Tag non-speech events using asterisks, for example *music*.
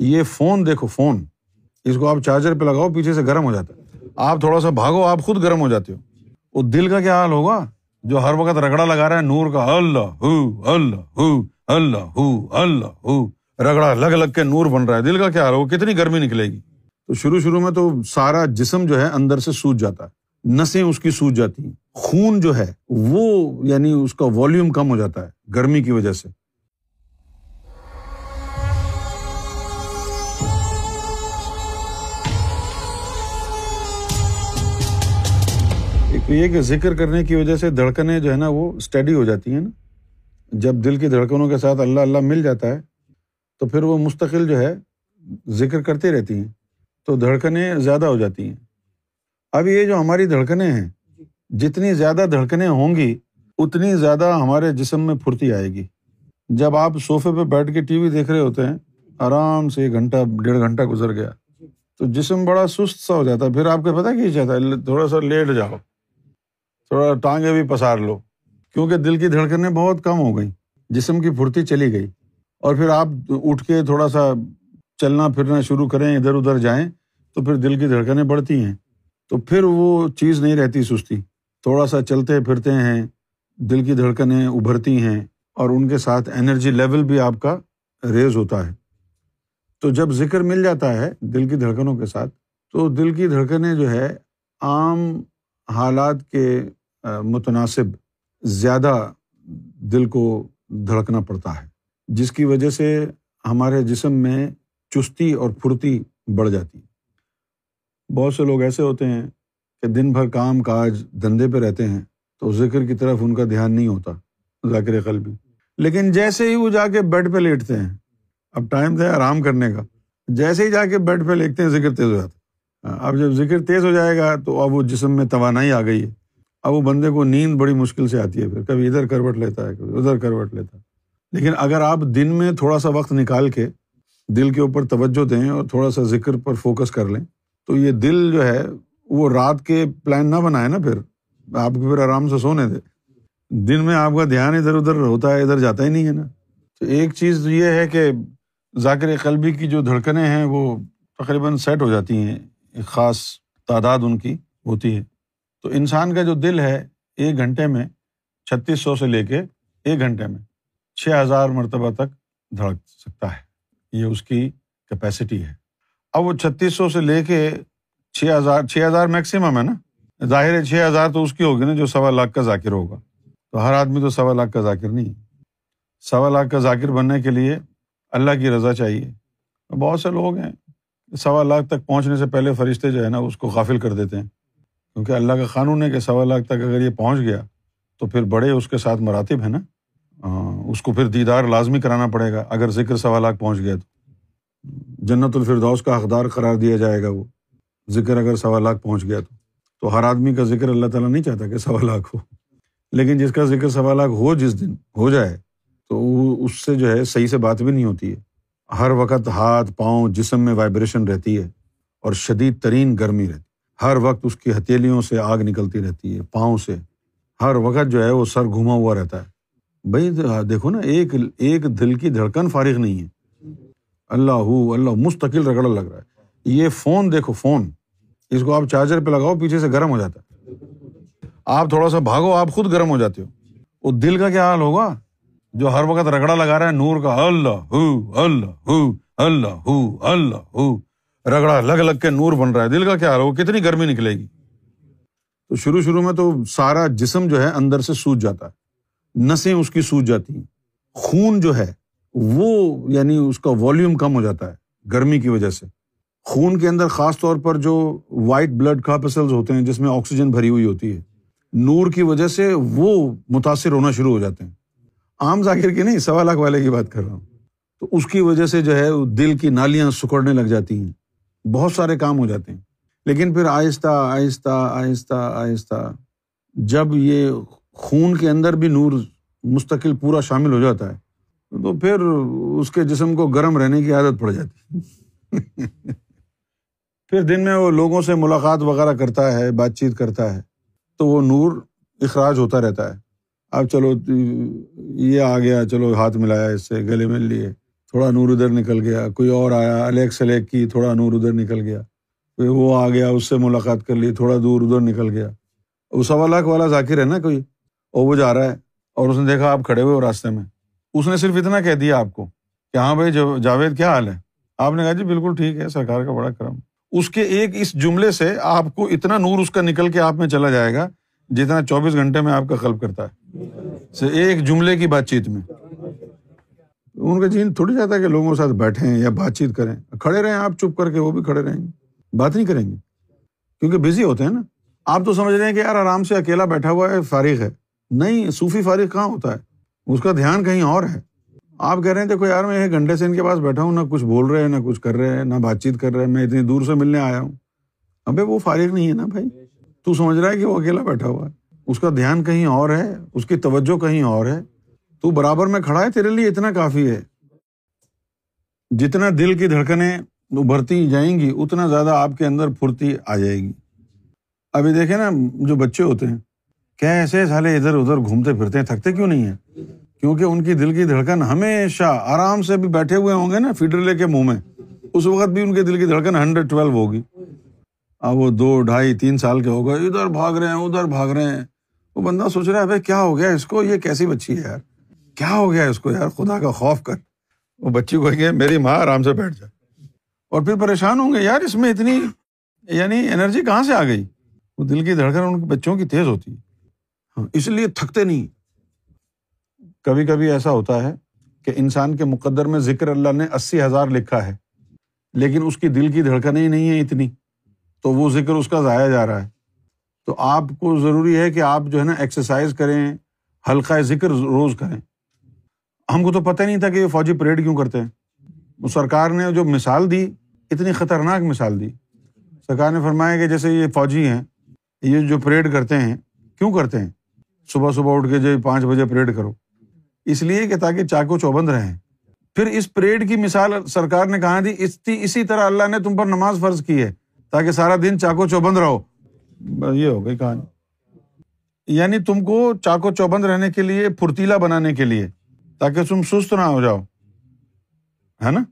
یہ فون دیکھو، فون۔ اس کو آپ چارجر پہ لگاؤ، پیچھے سے گرم ہو جاتا ہے۔ آپ تھوڑا سا بھاگو، آپ خود گرم ہو جاتے ہو۔ وہ دل کا کیا حال ہوگا؟ جو ہر وقت رگڑا لگا رہا ہے، نور کا اللہ ہو اللہ ہو اللہ ہو اللہ ہو۔ رگڑا لگ لگ کے نور بن رہا ہے۔ دل کا کیا حال ہوگا؟ کتنی گرمی نکلے گی؟ تو شروع شروع میں تو سارا جسم جو ہے اندر سے سوج جاتا ہے۔ نسیں اس کی سوج جاتی ہیں۔ خون جو ہے، وہ یعنی اس کا والیوم کم ہو جاتا ہے گرمی کی وجہ سے۔ ایک یہ کہ ذکر کرنے کی وجہ سے دھڑکنیں جو ہے نا وہ اسٹڈی ہو جاتی ہیں نا۔ جب دل کی دھڑکنوں کے ساتھ اللہ اللہ مل جاتا ہے، تو پھر وہ مستقل جو ہے ذکر کرتے رہتی ہیں۔ تو دھڑکنیں زیادہ ہو جاتی ہیں۔ اب یہ جو ہماری دھڑکنیں ہیں، جتنی زیادہ دھڑکنیں ہوں گی، اتنی زیادہ ہمارے جسم میں پھرتی آئے گی۔ جب آپ صوفے پہ بیٹھ کے ٹی وی دیکھ رہے ہوتے ہیں، آرام سے ایک گھنٹہ، ڈیڑھ گھنٹہ گزر گیا۔ تو جسم بڑا سست سا ہو جاتا ہے۔ پھر آپ کو پتا کیا چاہتا ہے، تھوڑا سا لیٹ جاؤ۔ تھوڑا ٹانگیں بھی پسار لو۔ کیونکہ دل کی دھڑکنیں بہت کم ہو گئیں۔ جسم کی پھرتی چلی گئی۔ اور پھر آپ اٹھ کے تھوڑا سا چلنا پھرنا شروع کریں، ادھر ادھر جائیں، تو پھر دل کی دھڑکنیں بڑھتی ہیں۔ تو پھر وہ چیز نہیں رہتی سستی۔ تھوڑا سا چلتے پھرتے ہیں، دل کی دھڑکنیں ابھرتی ہیں اور ان کے ساتھ انرجی لیول بھی آپ کا ریز ہوتا ہے۔ تو جب ذکر مل جاتا ہے دل کی دھڑکنوں کے ساتھ، تو دل کی دھڑکنیں جو ہے عام حالات کے متناسب زیادہ دل کو دھڑکنا پڑتا ہے، جس کی وجہ سے ہمارے جسم میں چستی اور پھرتی بڑھ جاتی ہے۔ بہت سے لوگ ایسے ہوتے ہیں کہ دن بھر کام کاج دھندے پہ رہتے ہیں تو ذکر کی طرف ان کا دھیان نہیں ہوتا، ذاکر قلبی لیکن جیسے ہی وہ جا کے بیڈ پہ لیٹتے ہیں، اب ٹائم تھا آرام کرنے کا، جیسے ہی جا کے بیڈ پہ لیٹتے ہیں، ذکر تیز ہو جاتا ہے۔ اب جب ذکر تیز ہو جائے گا تو اب وہ جسم میں توانائی آ گئی ہے۔ اب وہ بندے کو نیند بڑی مشکل سے آتی ہے پھر، کبھی ادھر کروٹ لیتا ہے، کبھی ادھر کروٹ لیتا ہے۔ لیکن اگر آپ دن میں تھوڑا سا وقت نکال کے دل کے اوپر توجہ دیں اور تھوڑا سا ذکر پر فوکس کر لیں، تو یہ دل جو ہے، وہ رات کے پلان نہ بنائے نا پھر۔ آپ کو پھر آرام سے سونے دے۔ دن میں آپ کا دھیان ادھر ادھر ہوتا ہے، ادھر جاتا ہی نہیں ہے نا۔ تو ایک چیز یہ ہے کہ ذاکر قلبی کی جو دھڑکنیں ہیں، وہ تقریباً سیٹ ہو جاتی ہیں، ایک خاص تعداد ان کی ہوتی ہے۔ تو انسان کا جو دل ہے ایک گھنٹے میں چھتیس سو سے لے کے ایک گھنٹے میں چھ ہزار مرتبہ تک دھڑک سکتا ہے۔ یہ اس کی کیپیسٹی ہے۔ اب وہ چھتیس سو سے لے کے چھ ہزار چھ ہزار میکسیمم ہے نا؟ ظاہر ہے چھ ہزار تو اس کی ہوگی نا جو سوا لاکھ کا ذاکر ہوگا۔ تو ہر آدمی تو سوا لاکھ کا ذاکر نہیں سوا لاکھ کا ذاکر بننے کے لیے اللہ کی رضا چاہیے۔ بہت سے لوگ ہیں، سوا لاکھ تک پہنچنے سے پہلے فرشتے جو ہے نا اس کو غافل کر دیتے ہیں۔ کیونکہ اللہ کا قانون ہے کہ سوا لاکھ تک اگر یہ پہنچ گیا تو پھر بڑے اس کے ساتھ مراتب ہے نا؟ اس کو پھر دیدار لازمی کرانا پڑے گا، اگر ذکر سوا لاکھ پہنچ گیا تو۔ جنت الفردوس کا حقدار قرار دیا جائے گا وہ۔ ذکر اگر سوا لاکھ پہنچ گیا تو۔ تو ہر آدمی کا ذکر اللہ تعالیٰ نہیں چاہتا کہ سوا لاکھ ہو۔ لیکن جس کا ذکر سوا لاکھ ہو جس دن ہو جائے، تو وہ اس سے جو ہے صحیح سے بات بھی نہیں ہوتی ہے۔ ہر وقت ہاتھ، پاؤں، جسم میں وائبریشن رہتی ہے اور شدید ترین گرمی رہتی ہے۔ ہر وقت اس کی ہتھیلیوں سے آگ نکلتی رہتی ہے، پاؤں سے۔ ہر وقت جو ہے وہ سر گھوما ہوا رہتا ہے۔ بھائی، دیکھو نا، ایک ایک دل کی دھڑکن فارغ نہیں ہے۔ اللہ ہو، اللہ مستقل رگڑا لگ رہا ہے۔ یہ فون دیکھو، فون۔ اس کو آپ چارجر پہ لگاؤ، پیچھے سے گرم ہو جاتا ہے۔ آپ تھوڑا سا بھاگو، آپ خود گرم ہو جاتے ہو۔ وہ دل کا کیا حال ہوگا؟ جو ہر وقت رگڑا لگا رہا ہے، نور کا اللہ ہو اللہ ہو اللہ ہو اللہ ہو۔ رگڑا لگ لگ کے نور بن رہا ہے۔ دل کا کیا حال کتنی گرمی نکلے گی؟ تو شروع شروع میں تو سارا جسم جو ہے اندر سے سوج جاتا ہے۔ نسیں اس کی سوج جاتی ہیں۔ خون جو ہے، وہ یعنی اس کا والیوم کم ہو جاتا ہے گرمی کی وجہ سے۔ خون کے اندر خاص طور پر جو وائٹ بلڈ کاپسلز ہوتے ہیں، جس میں آکسیجن بھری ہوئی ہوتی ہے، نور کی وجہ سے وہ متاثر ہونا شروع ہو جاتے ہیں۔ عام ذاکر کی نہیں، سوا لاکھ والے کی بات کر رہا ہوں۔ تو اس کی وجہ سے جو ہے، دل کی نالیاں سکڑنے لگ جاتی ہیں۔ بہت سارے کام ہو جاتے ہیں۔ لیکن پھر آہستہ آہستہ آہستہ آہستہ جب یہ خون کے اندر بھی نور مستقل پورا شامل ہو جاتا ہے، تو پھر اس کے جسم کو گرم رہنے کی عادت پڑ جاتی *laughs* پھر دن میں وہ لوگوں سے ملاقات وغیرہ کرتا ہے، بات چیت کرتا ہے، تو وہ نور اخراج ہوتا رہتا ہے۔ اب چلو، یہ آ گیا، چلو ہاتھ ملایا اس سے، گلے مل لیے۔ تھوڑا نور ادھر نکل گیا، کوئی اور آیا الیک سلیک کی تھوڑا نور ادھر نکل گیا۔ کوئی وہ آ گیا، اس سے ملاقات کر لی، تھوڑا دور ادھر نکل گیا۔ وہ سوا لاکھ والا ذاکر ہے نا کوئی؟ اور وہ جا رہا ہے اور اس نے دیکھا آپ کھڑے ہوئے راستے میں۔ اس نے صرف اتنا کہہ دیا آپ کو کہ ہاں بھائی جاوید کیا حال ہے؟ آپ نے کہا جی بالکل ٹھیک ہے، سرکار کا بڑا کرم۔ اس کے ایک اس جملے سے آپ کو اتنا نور اس کا نکل کے آپ میں چلا جائے گا جتنا چوبیس گھنٹے میں آپ کا قلب کرتا ہے۔ ایک جملے کی بات چیت میں۔ ان کا جین تھوڑی جاتا ہے کہ لوگوں کے ساتھ بیٹھیں یا بات چیت کریں۔ کھڑے رہیں آپ، چپ کر کے وہ بھی کھڑے رہیں گے۔ بات نہیں کریں گے۔ کیونکہ بزی ہوتے ہیں نا۔ آپ تو سمجھ رہے ہیں کہ یار آرام سے اکیلا بیٹھا ہوا ہے، فارغ ہے۔ نہیں، صوفی فارغ کہاں ہوتا ہے؟ اس کا دھیان کہیں اور ہے۔ آپ کہہ رہے ہیں، دیکھو یار، میں ایک گھنٹے سے ان کے پاس بیٹھا ہوں، نہ کچھ بول رہے ہیں نہ کچھ کر رہے ہیں نہ بات چیت کر رہے۔ ہیں میں اتنی دور سے ملنے آیا ہوں۔ ابھی وہ فارغ نہیں ہے نا بھائی؟ تو سمجھ رہا ہے کہ وہ اکیلا بیٹھا ہوا ہے۔ اس کا دھیان کہیں اور ہے، اس کی توجہ کہیں اور ہے۔ تو برابر میں کھڑا ہے، تیرے لیے اتنا کافی ہے۔ جتنا دل کی دھڑکنیں ابھرتی جائیں گی، اتنا زیادہ آپ کے اندر پھرتی آ جائے گی۔ ابھی دیکھیں نا، جو بچے ہوتے ہیں، کیا ایسے سالے ادھر ادھر گھومتے پھرتے ہیں؟ تھکتے کیوں نہیں ہیں؟ کیونکہ ان کی دل کی دھڑکن ہمیشہ آرام سے بھی بیٹھے ہوئے ہوں گے نا، فیڈر لے کے منہ میں، اس وقت بھی ان کے دل کی دھڑکن ہنڈریڈ ٹویلو ہوگی۔ اب وہ دو ڈھائی تین سال کے ہو گئے، ادھر بھاگ رہے ہیں، ادھر بھاگ رہے ہیں۔ وہ بندہ سوچ رہا ہے، بھائی کیا ہو گیا اس کو؟ یہ کیسی بچی ہے یار؟ کیا ہو گیا اس کو یار؟ خدا کا خوف کر۔ وہ بچی کو کہ میری ماں آرام سے بیٹھ جائے اور پھر پریشان ہوں گے، یار اس میں اتنی یعنی انرجی کہاں سے آ گئی؟ وہ دل کی دھڑکن ان بچوں کی تیز ہوتی۔ ہے اس لیے تھکتے نہیں۔ کبھی کبھی ایسا ہوتا ہے کہ انسان کے مقدر میں ذکر اللہ نے اسی ہزار لکھا ہے، لیکن اس کی دل کی دھڑکن ہی نہیں ہے اتنی۔ تو وہ ذکر اس کا ضائع جا رہا ہے۔ تو آپ کو ضروری ہے کہ آپ جو ہے نا ایکسرسائز کریں ہلکا ذکر روز کریں۔ ہم کو تو پتہ نہیں تھا کہ یہ فوجی پریڈ کیوں کرتے ہیں۔ سرکار نے جو مثال دی، اتنی خطرناک مثال دی۔ سرکار نے فرمایا کہ جیسے یہ فوجی ہیں، یہ جو پریڈ کرتے ہیں، کیوں کرتے ہیں؟ صبح صبح اٹھ کے جو پانچ بجے پریڈ کرو۔ اس لیے کہ تاکہ چاقو چوبند رہیں۔ پھر اس پریڈ کی مثال سرکار نے کہا تھی اسی طرح اللہ نے تم پر نماز فرض کی ہے، تاکہ سارا دن چاقو چوبند رہو۔ یہ ہو گئی کہانی۔ یعنی تم کو چاقو چوبند رہنے کے لیے پھرتیلا بنانے کے لیے تاکہ تم سست نہ ہو جاؤ۔ ہے نا؟